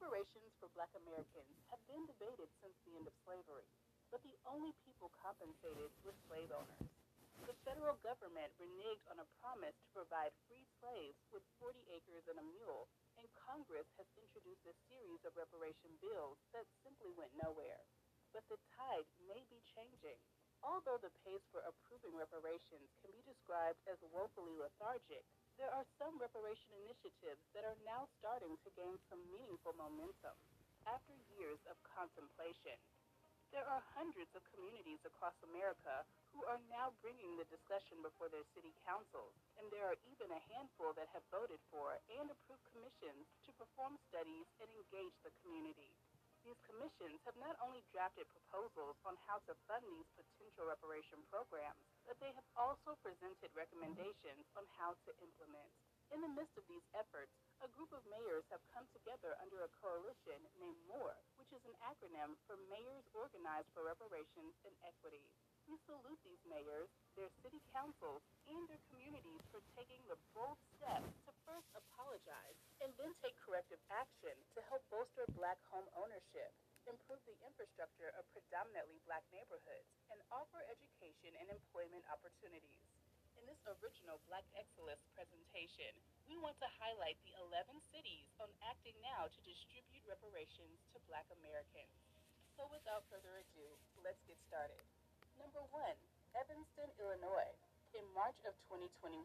Reparations for Black Americans have been debated since the end of slavery, but the only people compensated were slave owners. The federal government reneged on a promise to provide free slaves with 40 acres and a mule, and Congress has introduced a series of reparation bills that simply went nowhere. But the tide may be changing. Although the pace for approving reparations can be described as woefully lethargic, there are some reparation initiatives that are now starting to gain some meaningful momentum. After years of contemplation, there are hundreds of communities across America who are now bringing the discussion before their city councils, and there are even a handful that have voted for and approved commissions to perform studies and engage the community. These commissions have not only drafted proposals on how to fund these potential reparation programs, but they have also presented recommendations on how to implement. In the midst of these efforts, a group of mayors have come together under a coalition named MORE, which is an acronym for Mayors Organized for Reparations and Equity. We salute these mayors, their city councils, and their communities for taking the bold step to first apologize and then take corrective action to help bolster black home ownership, improve the infrastructure of predominantly black neighborhoods, and offer education and employment opportunities. In this original Black Excellence presentation, we want to highlight the 11 cities on acting now to distribute reparations to black Americans. So without further ado, let's get started. Number one, Evanston, Illinois. In March of 2021,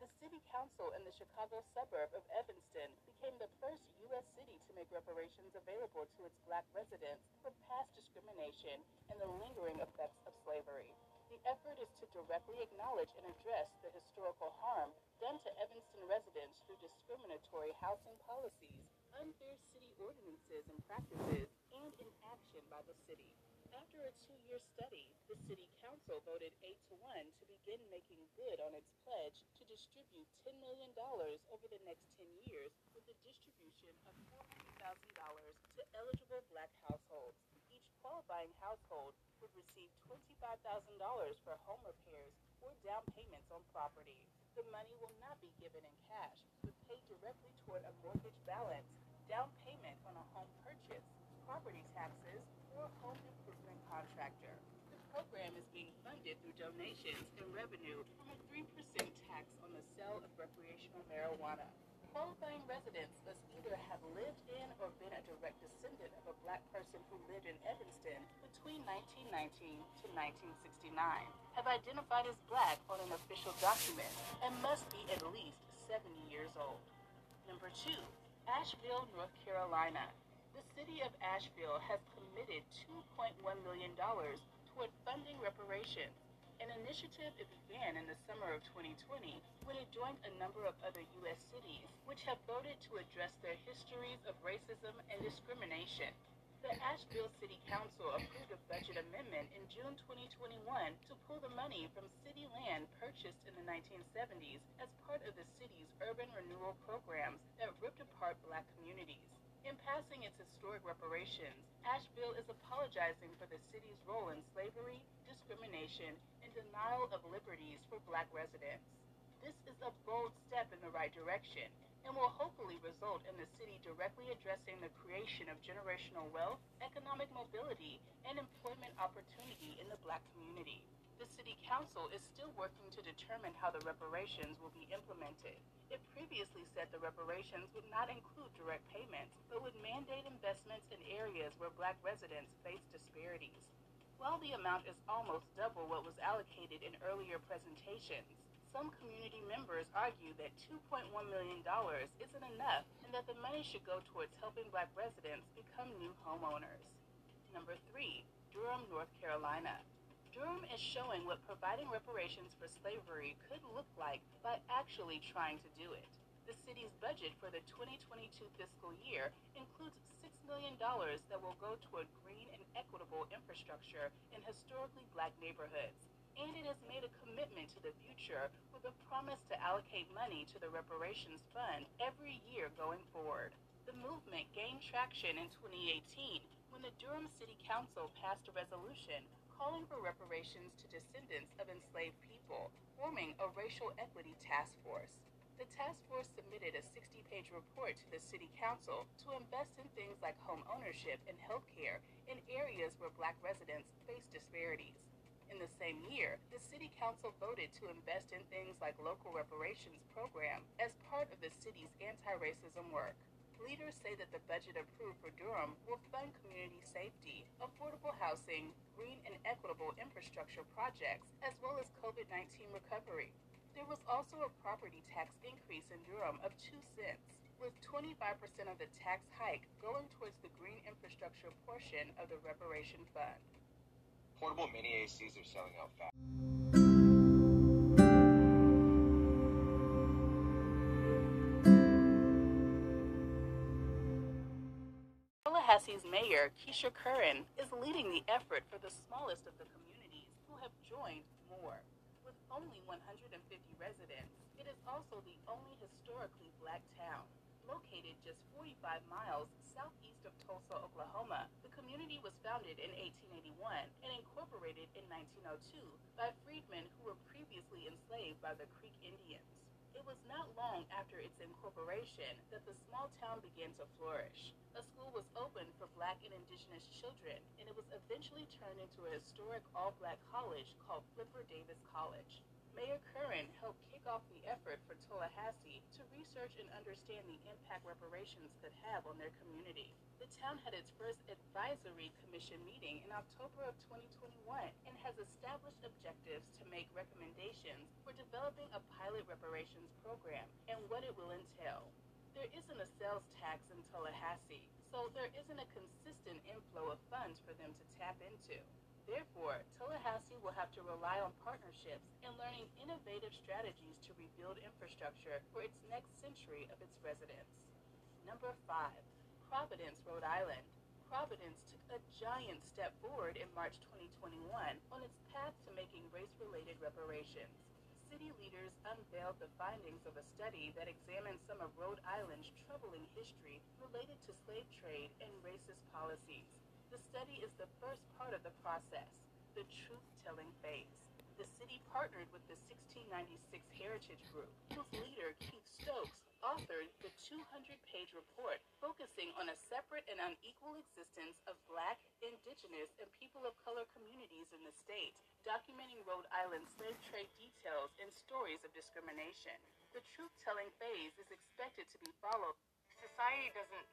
the City Council in the Chicago suburb of Evanston became the first U.S. city to make reparations available to its black residents for past discrimination and the lingering effects of slavery. The effort is to directly acknowledge and address the historical harm done to Evanston residents through discriminatory housing policies, unfair city ordinances and practices, and inaction by the city. After a two-year study, the City Council voted 8 to 1 to begin making good on its pledge to distribute $10 million over the next 10 years with a distribution of $400,000 to eligible black households. Each qualifying household would receive $25,000 for home repairs or down payments on property. The money will not be given in cash, but paid directly toward a mortgage balance, down payment on a home purchase, property taxes, or home improvement contractor. The program is being funded through donations and revenue from a 3% tax on the sale of recreational marijuana. Qualifying residents must either have lived in or been a direct descendant of a black person who lived in Evanston between 1919 to 1969, have identified as black on an official document, and must be at least 70 years old. Number two, Asheville, North Carolina. The city of Asheville has committed $2.1 million toward funding reparations, an initiative it began in the summer of 2020 when it joined a number of other U.S. cities which have voted to address their histories of racism and discrimination. The Asheville City Council approved a budget amendment in June 2021 to pull the money from city land purchased in the 1970s as part of the city's urban renewal programs that ripped apart black communities. In passing its historic reparations, Asheville is apologizing for the city's role in slavery, discrimination, and denial of liberties for black residents. This is a bold step in the right direction and will hopefully result in the city directly addressing the creation of generational wealth, economic mobility, and employment opportunity in the black community. The City Council is still working to determine how the reparations will be implemented. It previously said the reparations would not include direct payments, but would mandate investments in areas where black residents face disparities. While the amount is almost double what was allocated in earlier presentations, some community members argue that $2.1 million isn't enough and that the money should go towards helping black residents become new homeowners. Number three, Durham, North Carolina. Durham is showing what providing reparations for slavery could look like by actually trying to do it. The city's budget for the 2022 fiscal year includes $6 million that will go toward green and equitable infrastructure in historically black neighborhoods and it has made a commitment to the future with a promise to allocate money to the reparations fund every year going forward. The movement gained traction in 2018 when the Durham City Council passed a resolution calling for reparations to descendants of enslaved people, forming a racial equity task force. The task force submitted a 60 page report to the City Council to invest in things like home ownership and health care in areas where black residents face disparities. In the same year, the City Council voted to invest in things like local reparations program as part of the city's anti-racism work. Leaders say that the budget approved for Durham will fund community safety, affordable housing, green and equitable infrastructure projects, as well as COVID 19 recovery. There was also a property tax increase in Durham of 2 cents, with 25% of the tax hike going towards the green infrastructure portion of the reparation fund. Portable mini ACs are selling out fast. Tullahassee's mayor, Keisha Currin, is leading the effort for the smallest of the communities who have joined more. With only 150 residents, it is also the only historically black town. Located just 45 miles southeast of Tulsa, Oklahoma, the community was founded in 1881 and incorporated in 1902 by freedmen who were previously enslaved by the Creek Indians. It was not long after its incorporation that the small town began to flourish. A school was opened for black and indigenous children, and it was eventually turned into a historic all black college called Flipper Davis College. Mayor Currin helped kick off the effort for Tullahassee to research and understand the impact reparations could have on their community. The town had its first advisory commission meeting in October of 2021 and has established objectives to make recommendations for developing a pilot reparations program and what it will entail. There isn't a sales tax in Tullahassee, so there isn't a consistent inflow of funds for them to tap into. Therefore, Tullahassee will have to rely on partnerships and learning innovative strategies to rebuild infrastructure for its next century of its residents. Number 5. Providence, Rhode Island. Providence took a giant step forward in March 2021 on its path to making race-related reparations. City leaders unveiled the findings of a study that examined some of Rhode Island's troubling history related to slave trade and racist policies. The study is the first part of the process, the truth-telling phase. The city partnered with the 1696 Heritage Group, whose leader, Keith Stokes, authored the 200-page report focusing on a separate and unequal existence of black, indigenous, and people of color communities in the state, documenting Rhode Island slave trade details and stories of discrimination. The truth-telling phase is expected to be followed. Society doesn't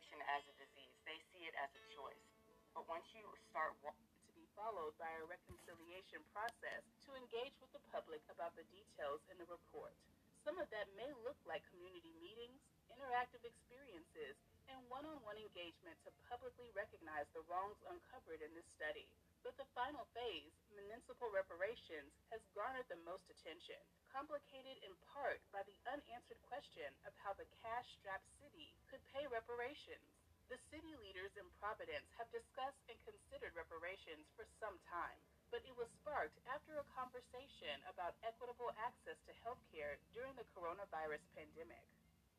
addiction as a disease, they see it as a choice. But once you start to be followed by a reconciliation process to engage with the public about the details in the report. Some of that may look like community meetings, interactive experiences, and one on one engagement to publicly recognize the wrongs uncovered in this study. But the final phase, municipal reparations, has garnered the most attention, complicated in part by the unanswered question of how the cash strapped city could pay reparations. The city leaders in Providence have discussed and considered reparations for some time, but it was sparked after a conversation about equitable access to health care during the coronavirus pandemic.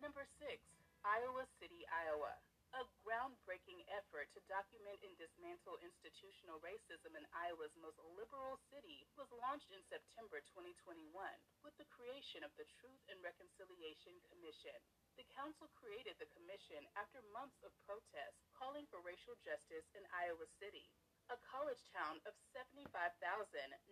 Number six, Iowa City, Iowa. A groundbreaking effort to document and dismantle institutional racism in Iowa's most liberal city was launched in September 2021 with the creation of the Truth and Reconciliation Commission. The council created the commission after months of protests calling for racial justice in Iowa City, a college town of 75,000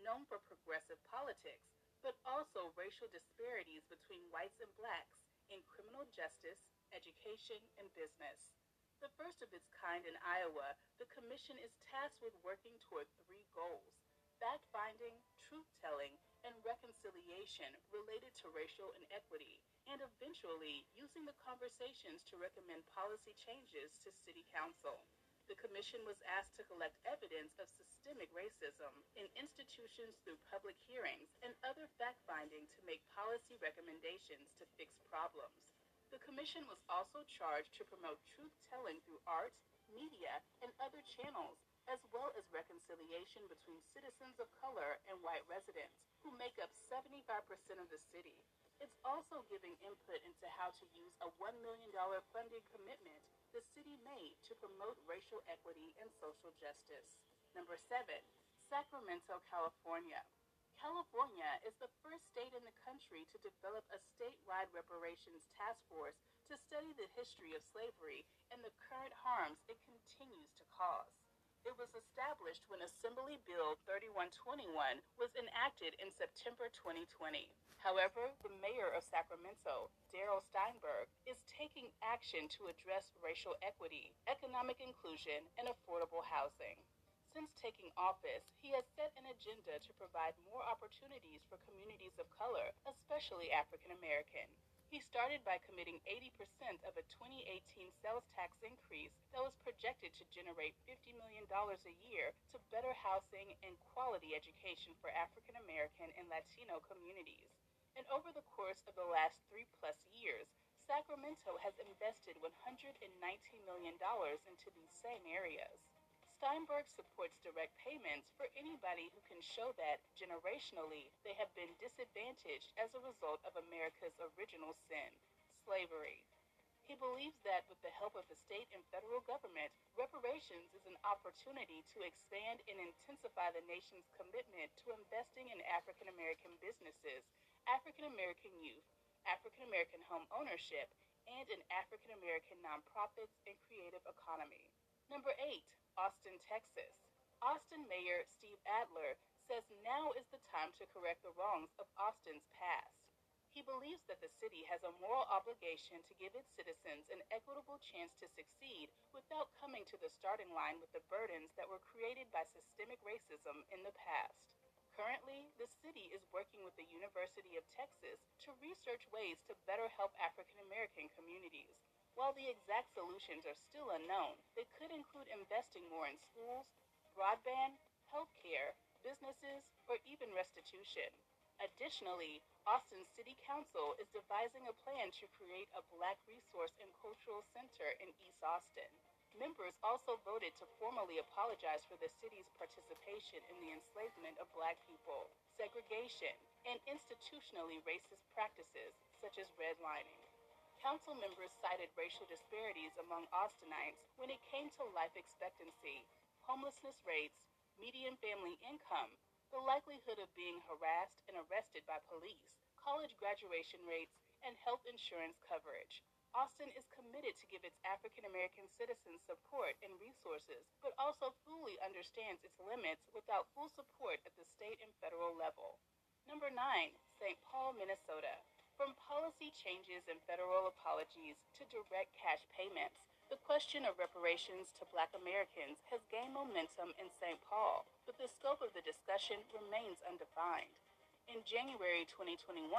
known for progressive politics, but also racial disparities between whites and blacks in criminal justice, education, and business. The first of its kind in Iowa, the commission is tasked with working toward three goals fact finding, truth telling, and reconciliation related to racial inequity, and eventually using the conversations to recommend policy changes to City Council. The commission was asked to collect evidence of systemic racism in institutions through public hearings and other fact finding to make policy recommendations to fix problems. The commission was also charged to promote truth telling through art, media, and other channels, as well as reconciliation between citizens of color and white residents, who make up 75% of the city. It's also giving input into how to use a $1 million funding commitment the city made to promote racial equity and social justice. Number seven, Sacramento, California. California is the first state in the country to develop a statewide reparations task force to study the history of slavery and the current harms it continues to cause. It was established when Assembly Bill 3121 was enacted in September 2020. However, the mayor of Sacramento, Darrell Steinberg, is taking action to address racial equity, economic inclusion, and affordable housing. Since taking office, he has set an agenda to provide more opportunities for communities of color, especially African American. He started by committing 80% of a 2018 sales tax increase that was projected to generate $50 million a year to better housing and quality education for African American and Latino communities. And over the course of the last three plus years, Sacramento has invested $119 million into these same areas. Steinberg supports direct payments for anybody who can show that, generationally, they have been disadvantaged as a result of America's original sin, slavery. He believes that with the help of the state and federal government, reparations is an opportunity to expand and intensify the nation's commitment to investing in African American businesses, African American youth, African American home ownership, and in African American nonprofits and creative economy. Number eight, Austin, Texas. Austin Mayor Steve Adler says now is the time to correct the wrongs of Austin's past. He believes that the city has a moral obligation to give its citizens an equitable chance to succeed without coming to the starting line with the burdens that were created by systemic racism in the past. Currently, the city is working with the University of Texas to research ways to better help African American communities. While the exact solutions are still unknown, they could include investing more in schools, broadband, healthcare, businesses, or even restitution. Additionally, Austin City Council is devising a plan to create a Black Resource and Cultural Center in East Austin. Members also voted to formally apologize for the city's participation in the enslavement of black people, segregation, and institutionally racist practices such as redlining. Council members cited racial disparities among Austinites when it came to life expectancy, homelessness rates, median family income, the likelihood of being harassed and arrested by police, college graduation rates, and health insurance coverage. Austin is committed to give its African American citizens support and resources, but also fully understands its limits without full support at the state and federal level. Number 9, St. Paul, Minnesota. From policy changes and federal apologies to direct cash payments, the question of reparations to black Americans has gained momentum in St. Paul, but the scope of the discussion remains undefined. In January 2021,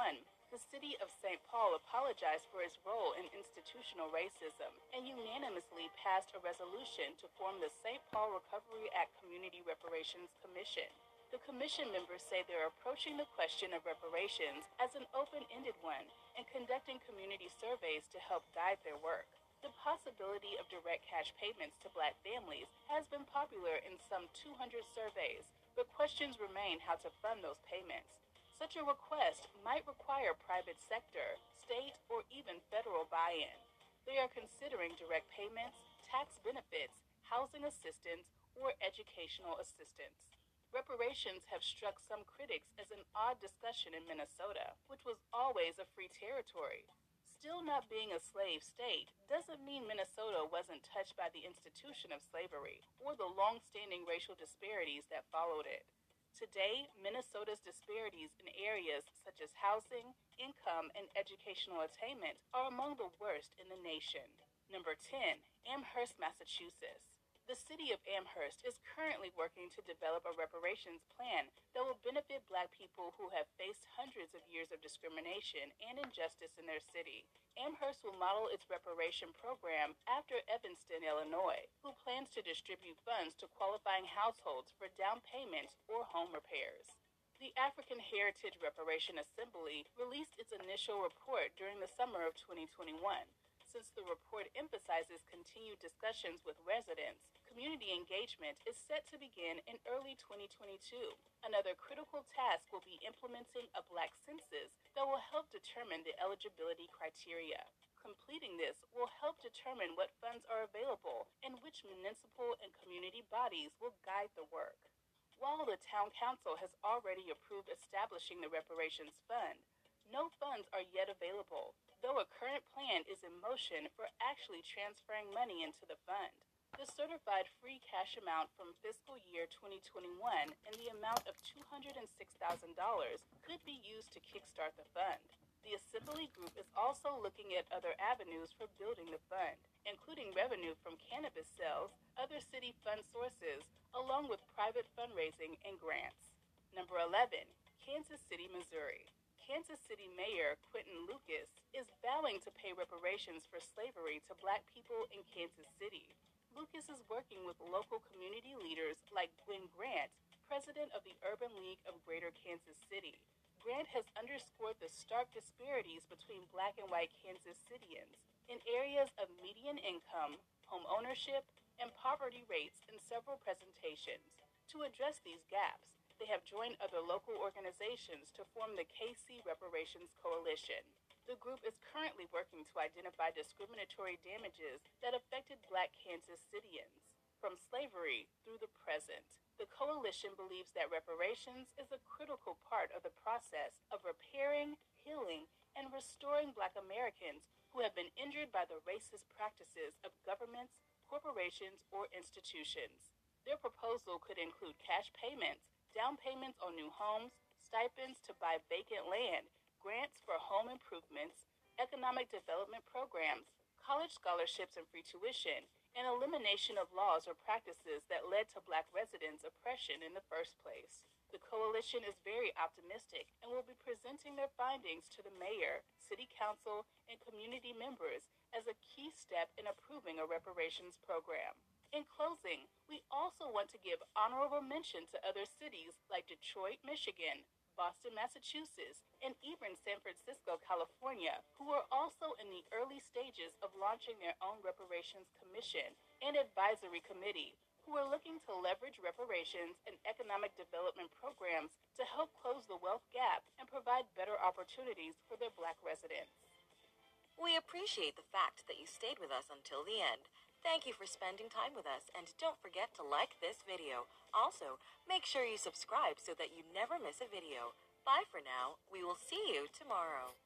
the city of St. Paul apologized for its role in institutional racism and unanimously passed a resolution to form the St. Paul Recovery Act Community Reparations Commission. The commission members say they're approaching the question of reparations as an open ended one and conducting community surveys to help guide their work. The possibility of direct cash payments to black families has been popular in some 200 surveys, but questions remain how to fund those payments. Such a request might require private sector, state, or even federal buy in. They are considering direct payments, tax benefits, housing assistance, or educational assistance. Reparations have struck some critics as an odd discussion in Minnesota, which was always a free territory. Still not being a slave state doesn't mean Minnesota wasn't touched by the institution of slavery or the long standing racial disparities that followed it. Today, Minnesota's disparities in areas such as housing, income, and educational attainment are among the worst in the nation. Number 10, Amherst, Massachusetts. The city of Amherst is currently working to develop a reparations plan that will benefit black people who have faced hundreds of years of discrimination and injustice in their city. Amherst will model its reparation program after Evanston, Illinois, who plans to distribute funds to qualifying households for down payments or home repairs. The African Heritage Reparation Assembly released its initial report during the summer of 2021 since the report emphasizes continued discussions with residents, Community engagement is set to begin in early 2022. Another critical task will be implementing a Black census that will help determine the eligibility criteria. Completing this will help determine what funds are available and which municipal and community bodies will guide the work. While the Town Council has already approved establishing the Reparations Fund, no funds are yet available, though a current plan is in motion for actually transferring money into the fund. The certified free cash amount from fiscal year 2021 in the amount of $206,000 could be used to kickstart the fund. The Assembly Group is also looking at other avenues for building the fund, including revenue from cannabis sales, other city fund sources, along with private fundraising and grants. Number 11, Kansas City, Missouri. Kansas City Mayor Quinton Lucas is vowing to pay reparations for slavery to black people in Kansas City. Lucas is working with local community leaders like Gwen Grant, president of the Urban League of Greater Kansas City. Grant has underscored the stark disparities between black and white Kansas Cityans in areas of median income, home ownership, and poverty rates in several presentations. To address these gaps, they have joined other local organizations to form the KC Reparations Coalition. The group is currently working to identify discriminatory damages that affected black Kansas Cityans from slavery through the present. The coalition believes that reparations is a critical part of the process of repairing, healing, and restoring black Americans who have been injured by the racist practices of governments, corporations, or institutions. Their proposal could include cash payments, down payments on new homes, stipends to buy vacant land, grants for home improvements, economic development programs, college scholarships and free tuition, and elimination of laws or practices that led to black residents' oppression in the first place. The coalition is very optimistic and will be presenting their findings to the mayor, city council, and community members as a key step in approving a reparations program. In closing, we also want to give honorable mention to other cities like Detroit, Michigan, Boston, Massachusetts, and even San Francisco, California, who are also in the early stages of launching their own reparations commission and advisory committee, who are looking to leverage reparations and economic development programs to help close the wealth gap and provide better opportunities for their black residents. We appreciate the fact that you stayed with us until the end. Thank you for spending time with us and don't forget to like this video. Also, make sure you subscribe so that you never miss a video. Bye for now. We will see you tomorrow.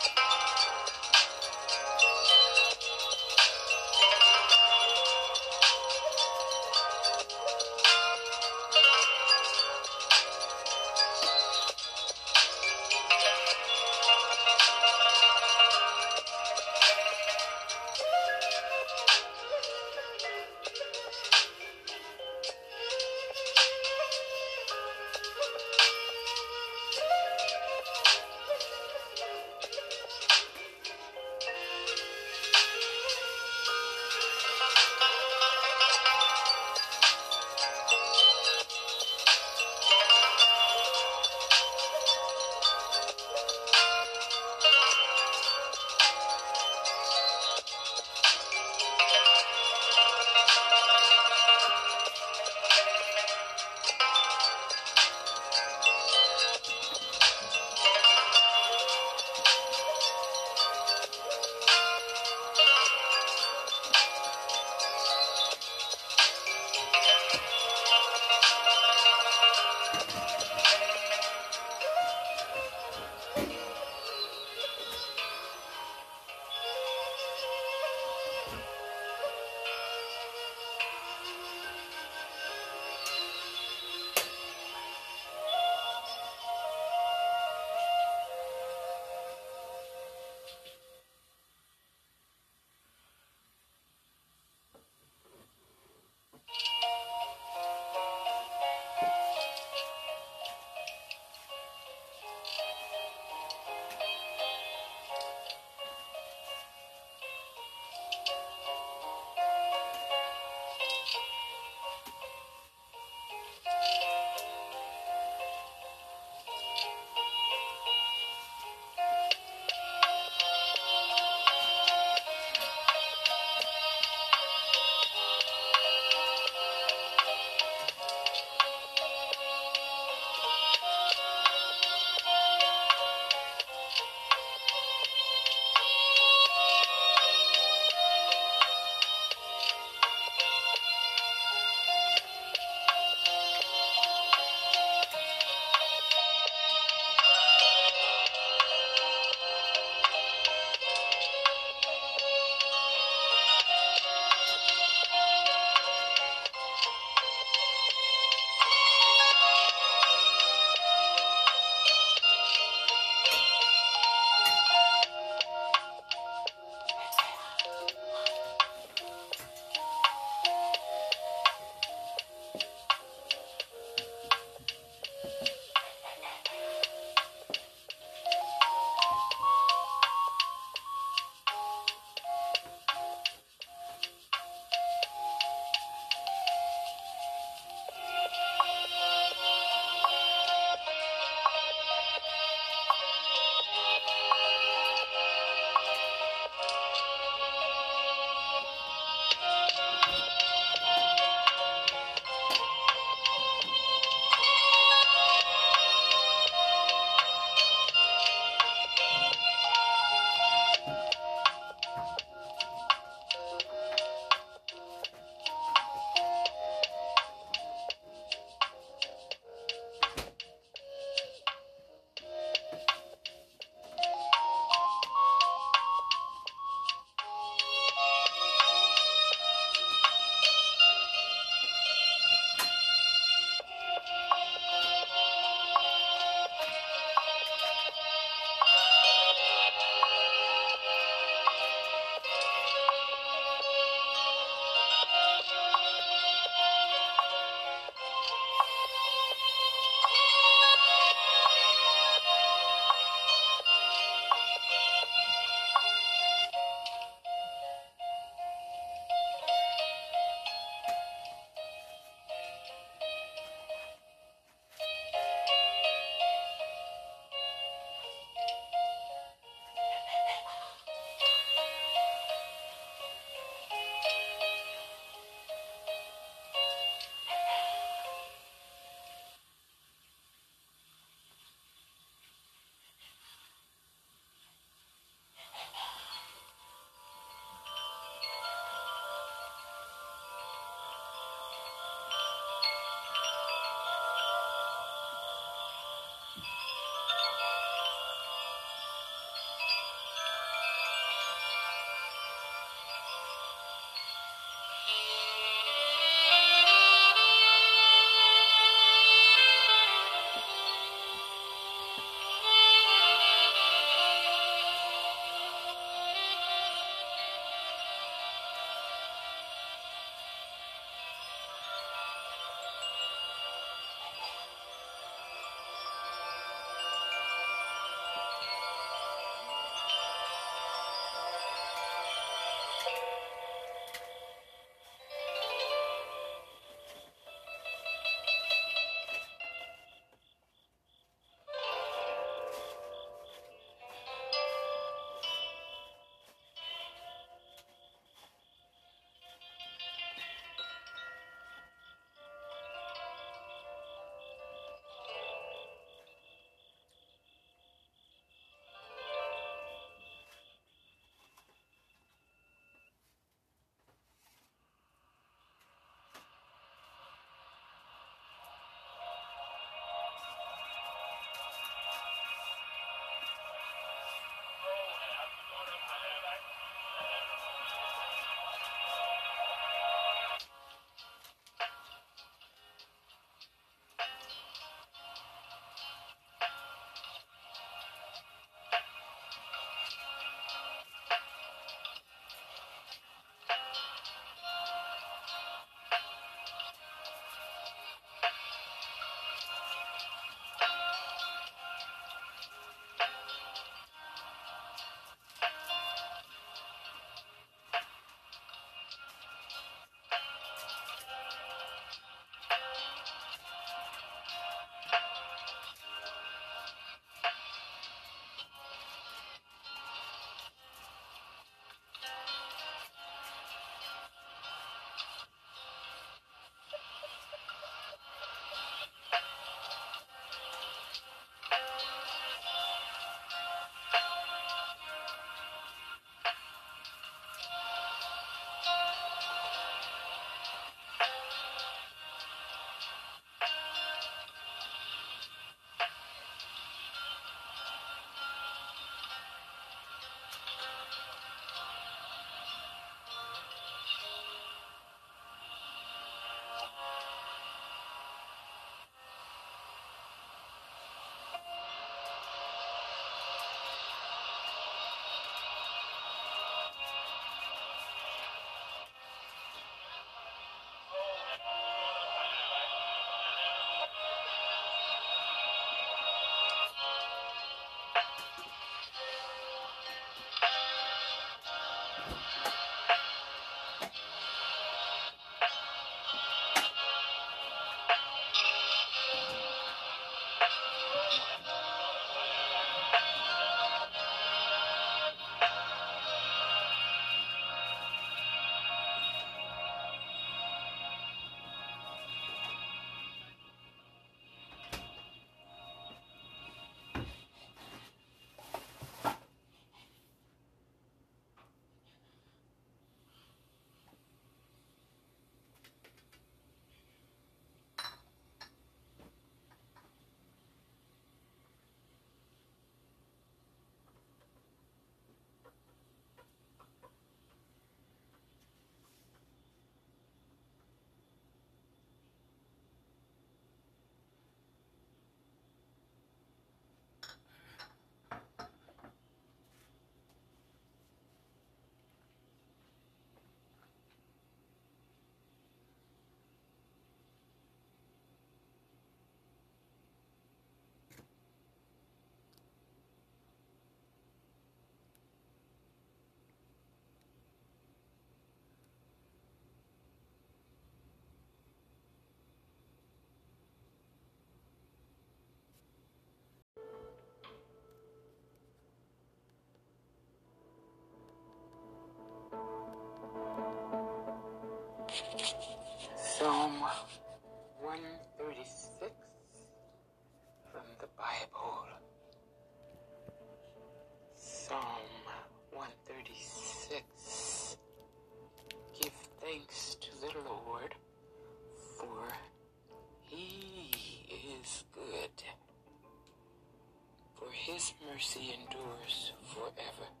His mercy endures forever.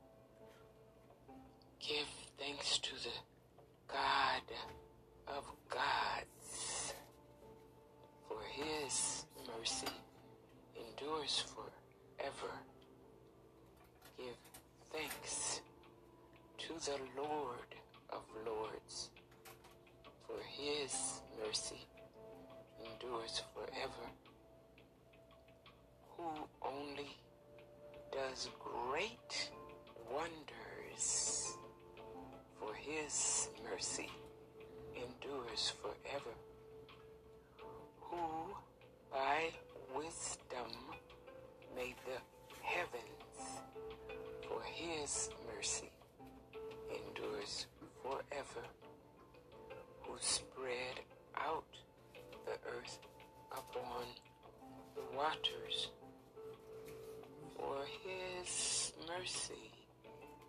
Waters, for his mercy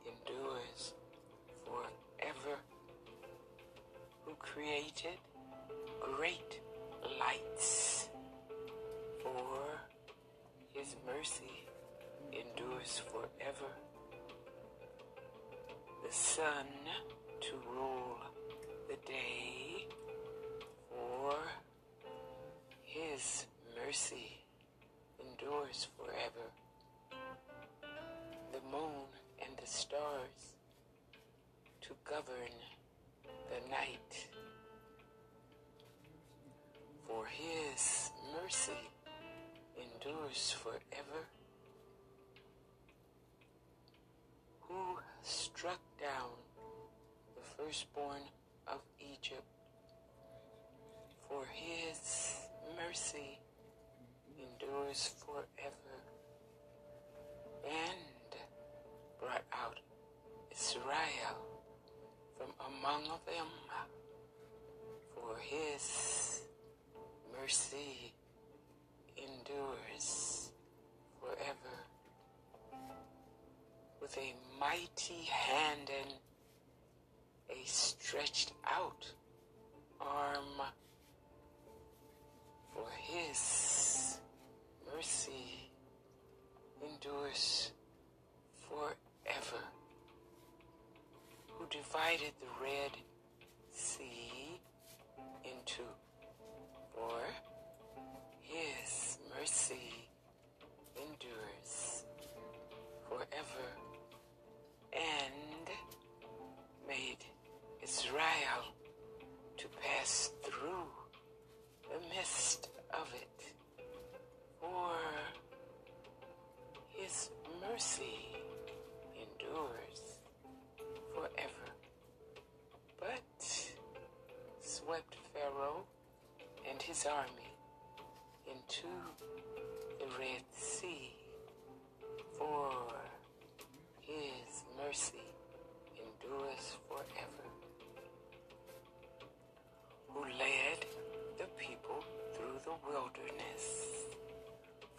endures forever. Who created great lights, for his mercy endures forever. The sun to rule the day, for his mercy endures forever. The moon and the stars to govern the night, for his mercy endures forever. Who struck down the firstborn of Egypt, for his mercy endures forever, and brought out Israel from among them, for his mercy endures forever. With a mighty hand and a stretched out arm, for his mercy endures forever. Who divided the Red Sea into for his mercy endures forever and made Israel to pass through the midst of it for his mercy endures forever but swept Pharaoh and his army into the Red Sea for his mercy endures forever. Who led the people through the wilderness,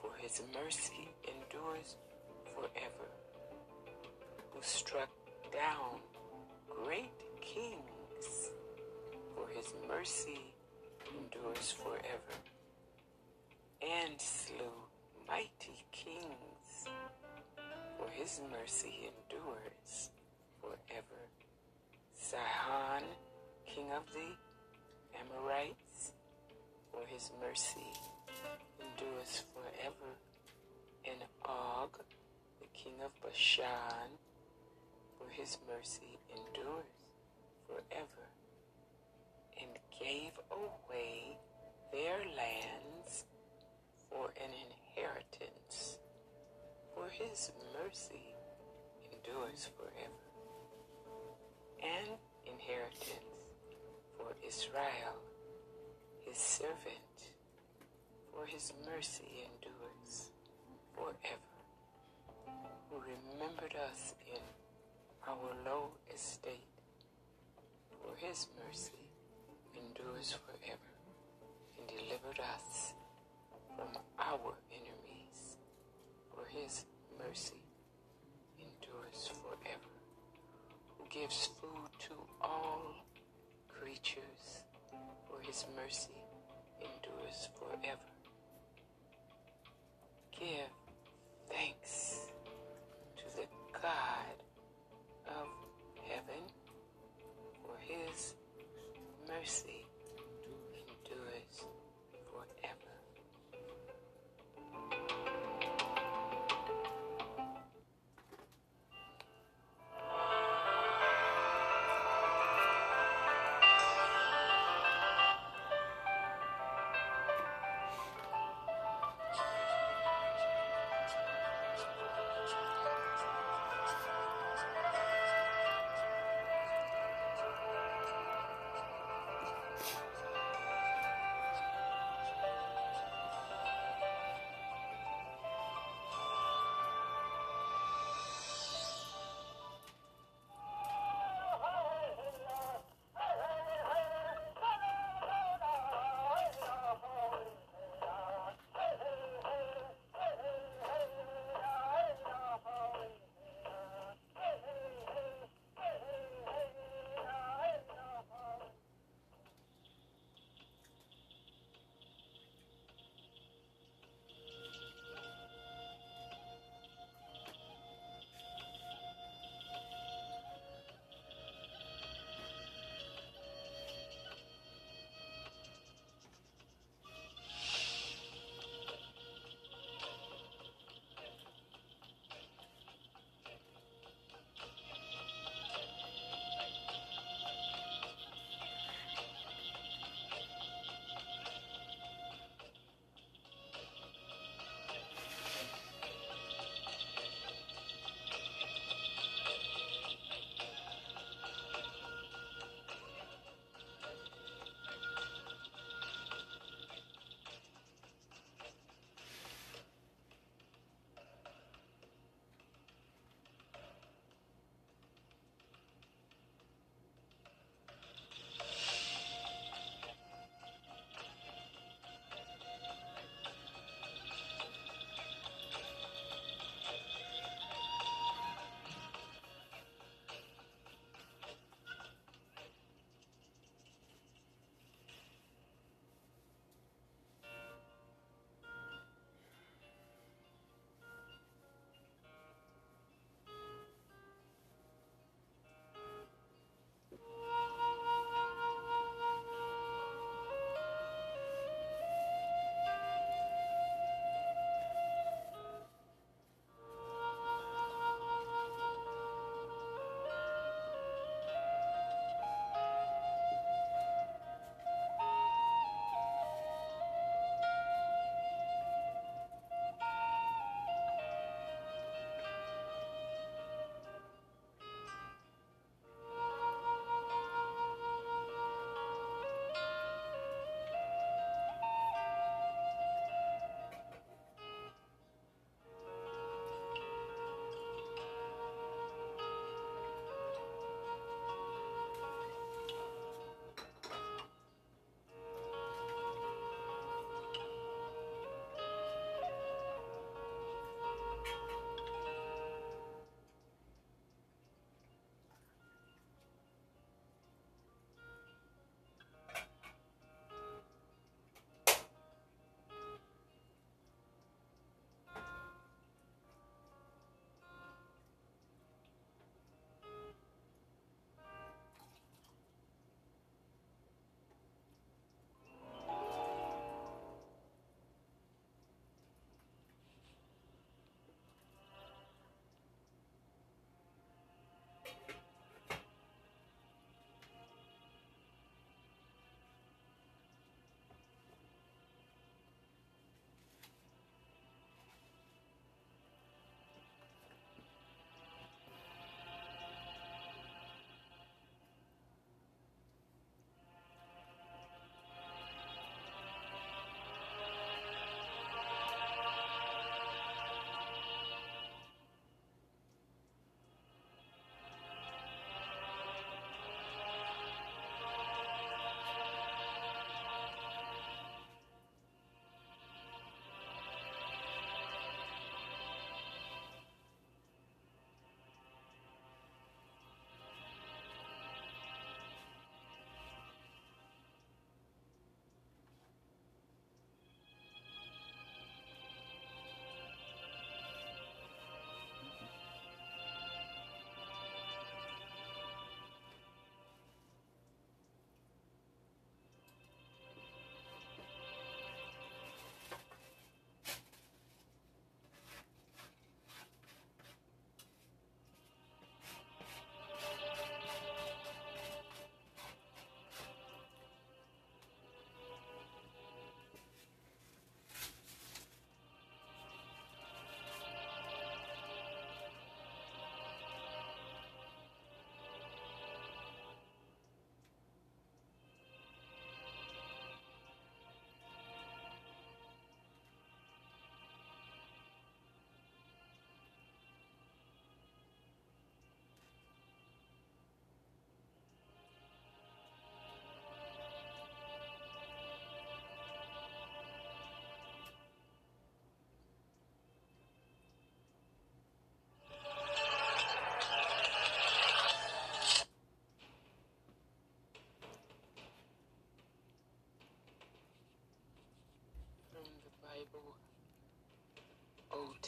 for his mercy endures forever. Who struck down great kings, for his mercy endures forever. And slew mighty kings, for his mercy endures forever. Sihon, king of the Amorites, for his mercy endures forever. And Og, the king of Bashan, for his mercy endures forever. And gave away their lands for an inheritance, for his mercy endures forever. An inheritance for Israel, his servant, for his mercy endures forever. Who remembered us in our low estate, for his mercy endures forever, and delivered us from our enemies, for his mercy endures forever. Who gives food to all creatures, for his mercy endures forever. Give thanks to the God of heaven, for his mercy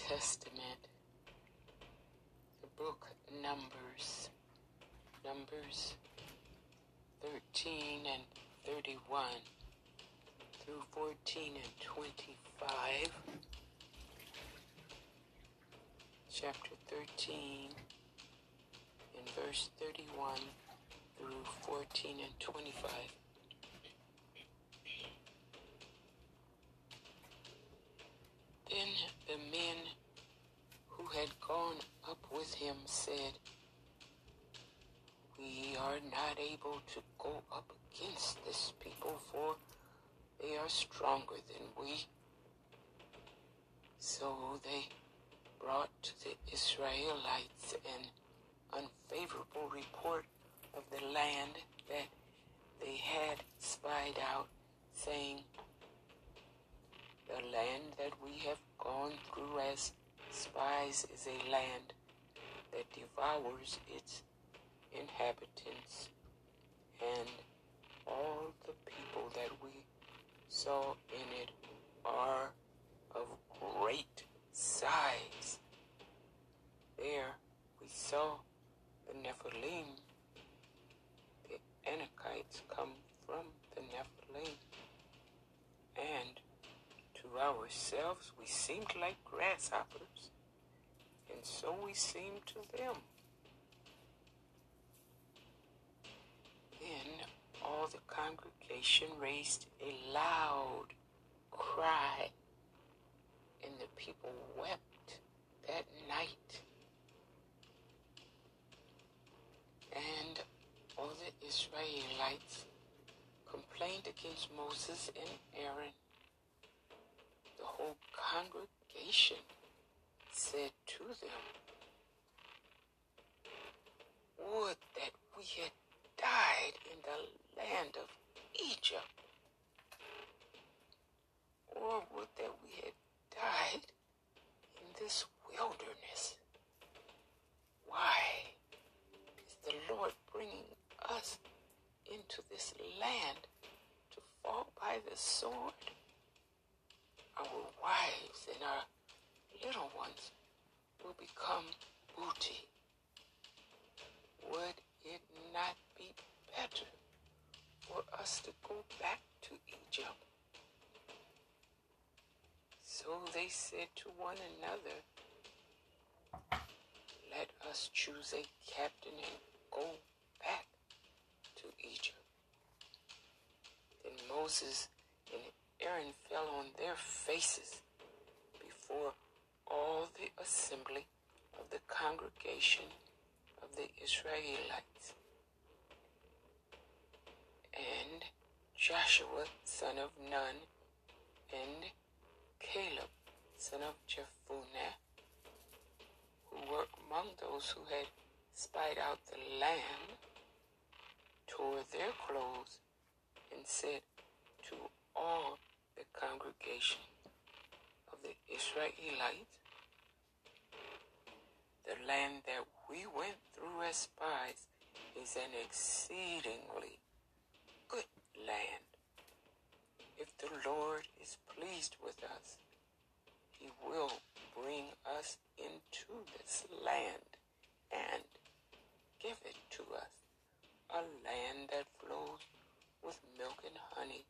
Testament, the book Numbers, Numbers 13 and 31 through 14 and 25, chapter 13 in verse 31 through 14 and 25. Then the men who had gone up with him said, We are not able to go up against this people, for they are stronger than we. So they brought to the Israelites an unfavorable report of the land that they had spied out, saying, The land that we have gone through as spies is a land that devours its inhabitants, and all the people that we saw in it are of great size. There we saw the Nephilim. The Anakites come from the Nephilim. And to ourselves we seemed like grasshoppers, and so we seemed to them. Then all the congregation raised a loud cry, and the people wept that night. And all the Israelites complained against Moses and Aaron. The whole congregation said to them, Would that we had died in the land of Egypt, or would that we had died in this wilderness. Why is the Lord bringing us into this land to fall by the sword? Our wives and our little ones will become booty. Would it not be better for us to go back to Egypt? So they said to one another, Let us choose a captain and go back to Egypt. Then Moses and Aaron fell on their faces before all the assembly of the congregation of the Israelites. And Joshua, son of Nun, and Caleb, son of Jephunneh, who were among those who had spied out the land, tore their clothes and said to all the congregation of the Israelites, The land that we went through as spies is an exceedingly good land. If the Lord is pleased with us, He will bring us into this land and give it to us, a land that flows with milk and honey.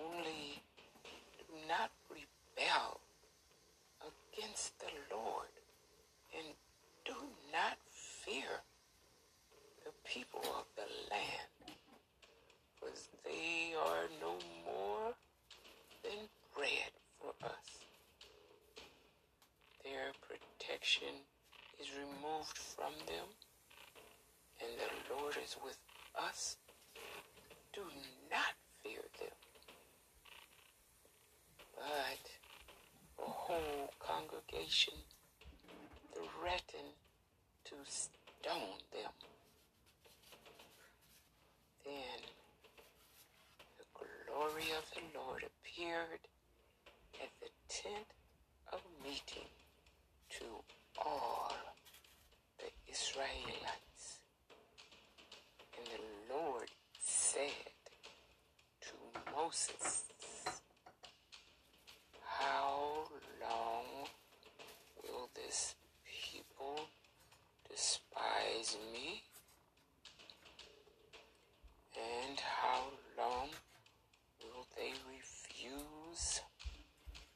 Only do not rebel against the Lord and do not fear the people of the land, for they are no more than bread. Protection is removed from them, and the Lord is with us. Do not fear them. But the whole congregation threatened to stone them. Then the glory of the Lord appeared at the tent of meeting to all the Israelites. And the Lord said to Moses, How long will this people despise me? And how long will they refuse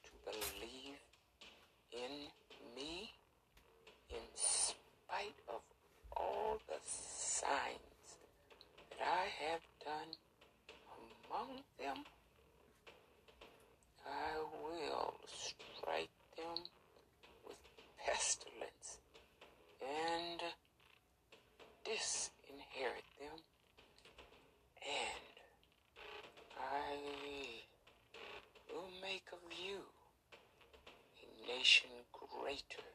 to believe in signs that I have done among them, I will strike them with pestilence and disinherit them, and I will make of you a nation greater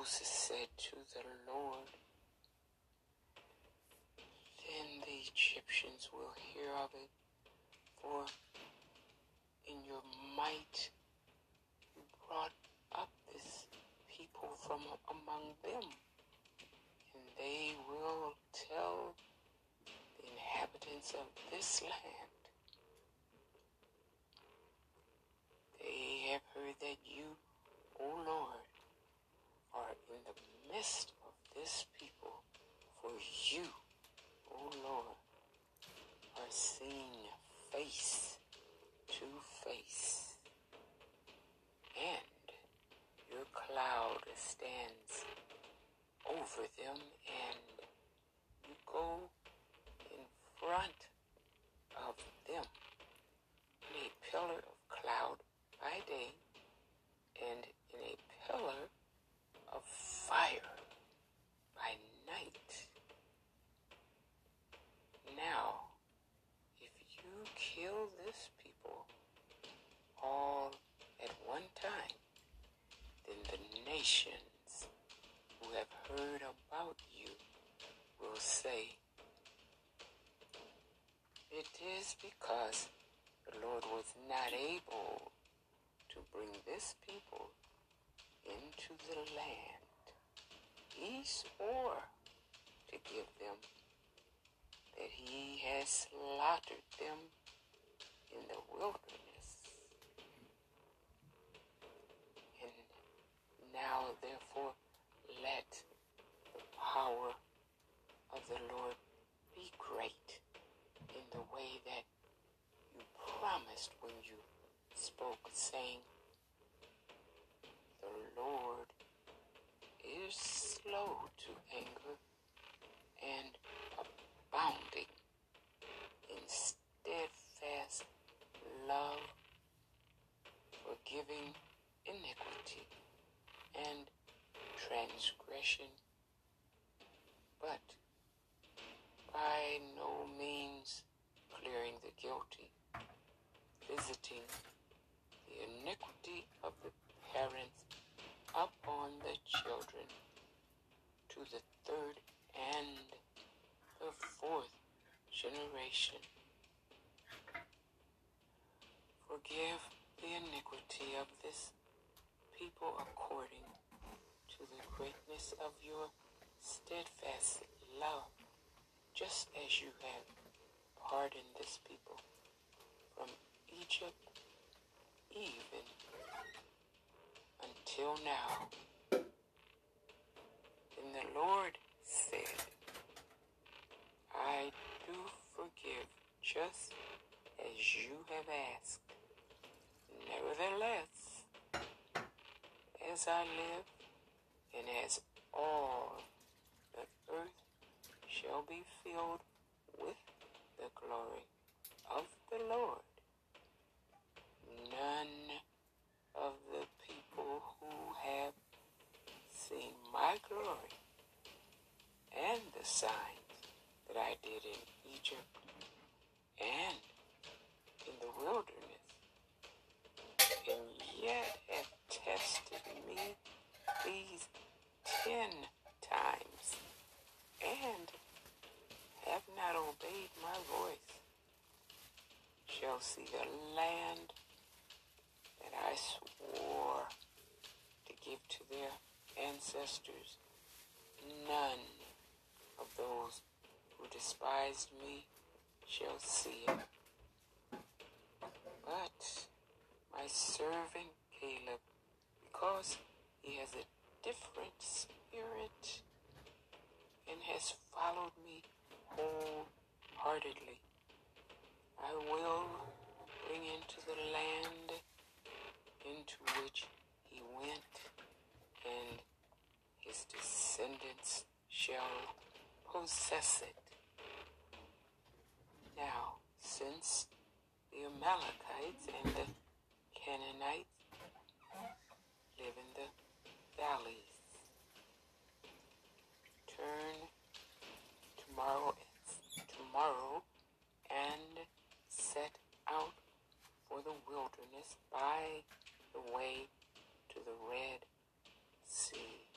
Moses said to the Lord, Then the Egyptians will hear of it, for in your might you brought up this people from among them, and they will tell the inhabitants of this land. They have heard that you, O Lord, are in the midst of this people, for you, O Lord, are seen face to face, and your cloud stands over them, and you go in front of them in a pillar of cloud by day and in a pillar of fire by night. Now, if you kill this people all at one time, then the nations who have heard about you will say, It is because the Lord was not able to bring this people into the land. He swore to give them that he has slaughtered them in the wilderness. And now, therefore, let the power of the Lord be great in the way that you promised when you spoke, saying, The Lord is slow to anger and abounding in steadfast love, forgiving iniquity and but by no means clearing the guilty, visiting the iniquity of the parents upon the children to the third and the fourth generation. Forgive the iniquity of this people according to the greatness of your steadfast love, just as you have pardoned this people from Egypt even until now. And the Lord said, I do forgive just as you have asked. Nevertheless, as I live, and as all shall be filled with the glory of the Lord, shall see the land that I swore to give to their ancestors. None of those who despised me shall see it. But my servant Caleb, because he has a different spirit and has followed me wholeheartedly, I will the land into which he went, and his descendants shall possess it. Now, since the Amalekites and the Canaanites live in the valleys, turn tomorrow tomorrow and set out for the wilderness by the way to the Red Sea.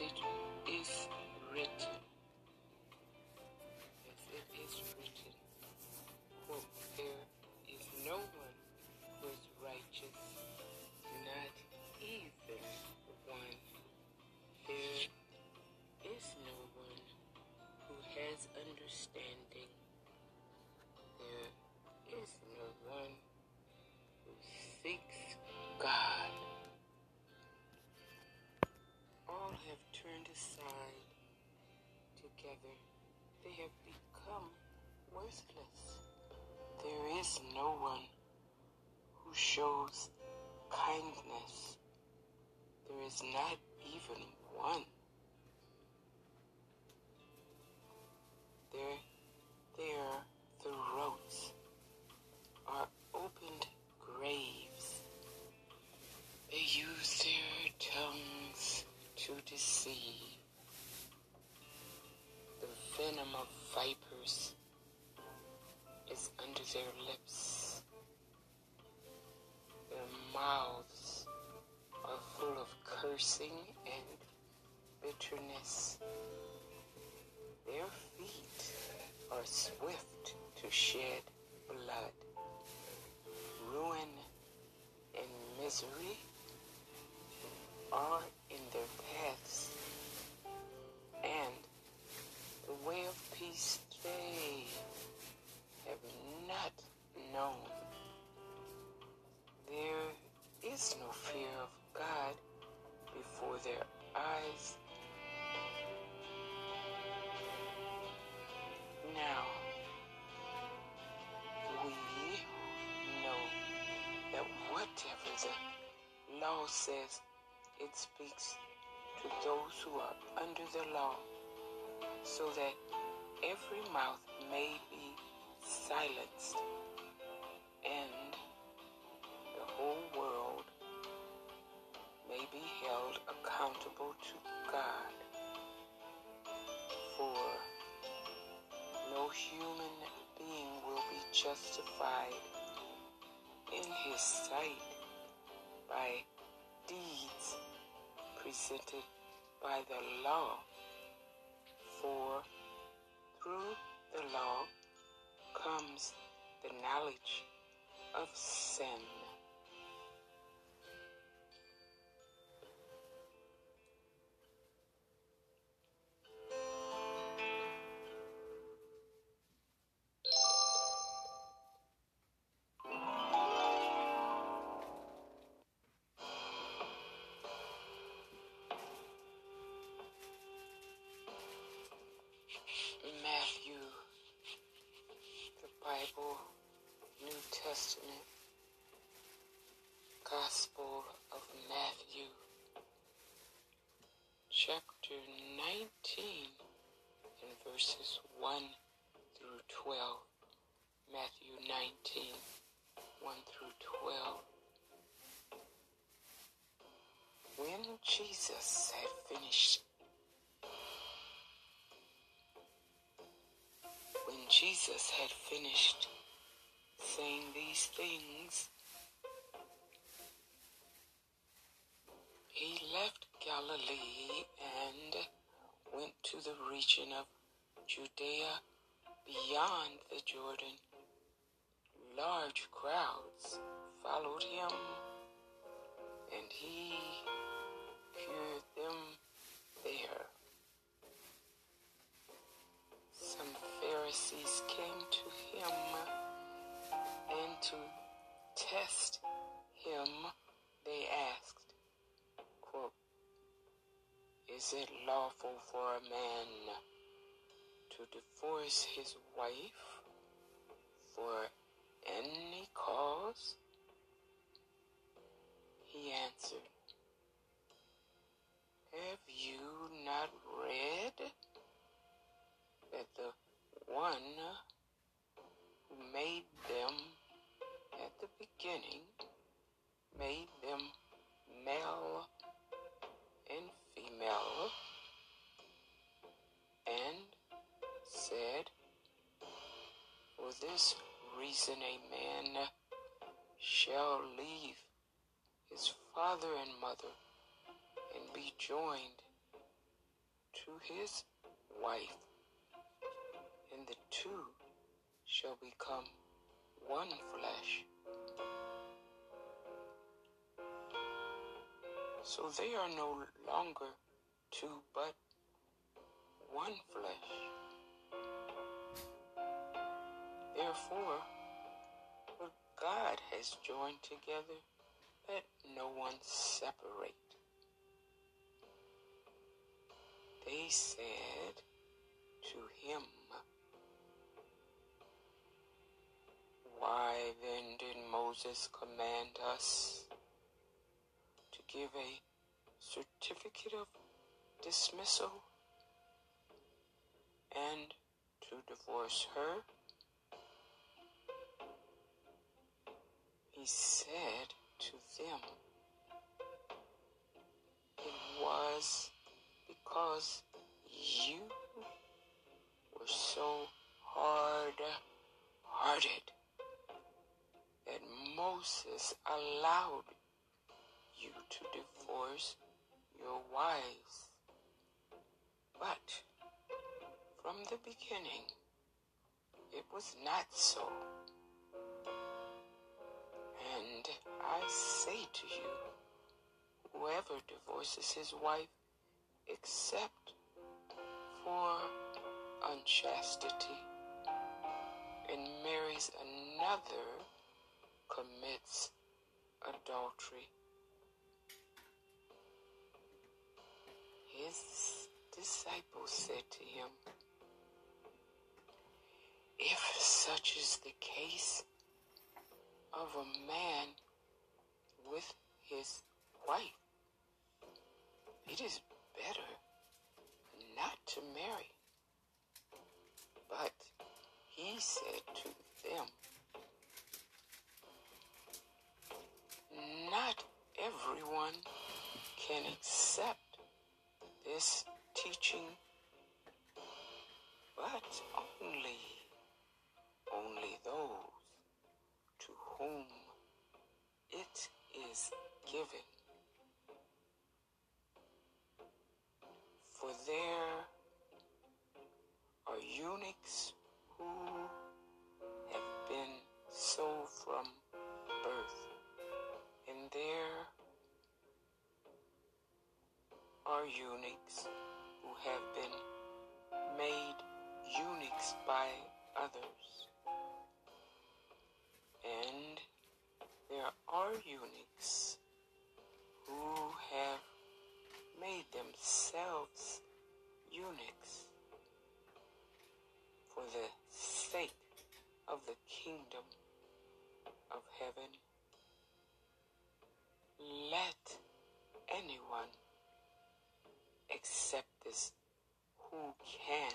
It is written. Aside. Together they have become worthless. There is no one who shows kindness. There is not even one. Of their eyes. Now, we know that whatever the law says, it speaks to those who are under the law, so that every mouth may be silenced to God. For no human being will be justified in his sight by deeds presented by the law. For through the law comes the knowledge of sin. Verses 1 through 12. Matthew 19, 1 through 12. When Jesus had finished When Jesus had finished saying these things, he left Galilee and went to the region of Judea beyond the Jordan. Large crowds followed him, and he cured them there. Some Pharisees came to him and to test him they asked, quote, Is it lawful for a man to divorce his wife for any cause? He answered, Have you not read? that the one who made them at the beginning made them male and female and said, For this reason a man shall leave his father and mother and be joined to his wife and the two shall become one flesh. So they are no longer two, but one flesh. Therefore, what God has joined together, let no one separate. They said to him, Why then did Moses command us to give a certificate of dismissal and to divorce her? He said to them, It was because you were so hard hearted that Moses allowed you to divorce your wives. But from the beginning, it was not so. And I say to you, whoever divorces his wife except for unchastity and marries another commits adultery. His disciples said to him, If such is the case of a man with his wife, it is better not to marry. But he said to them, Not everyone can accept this teaching, but only, only those whom it is given. For there are eunuchs who have been so from birth, and there are eunuchs who have been made eunuchs by others, and there are eunuchs who have made themselves eunuchs for the sake of the kingdom of heaven. Let anyone accept this who can.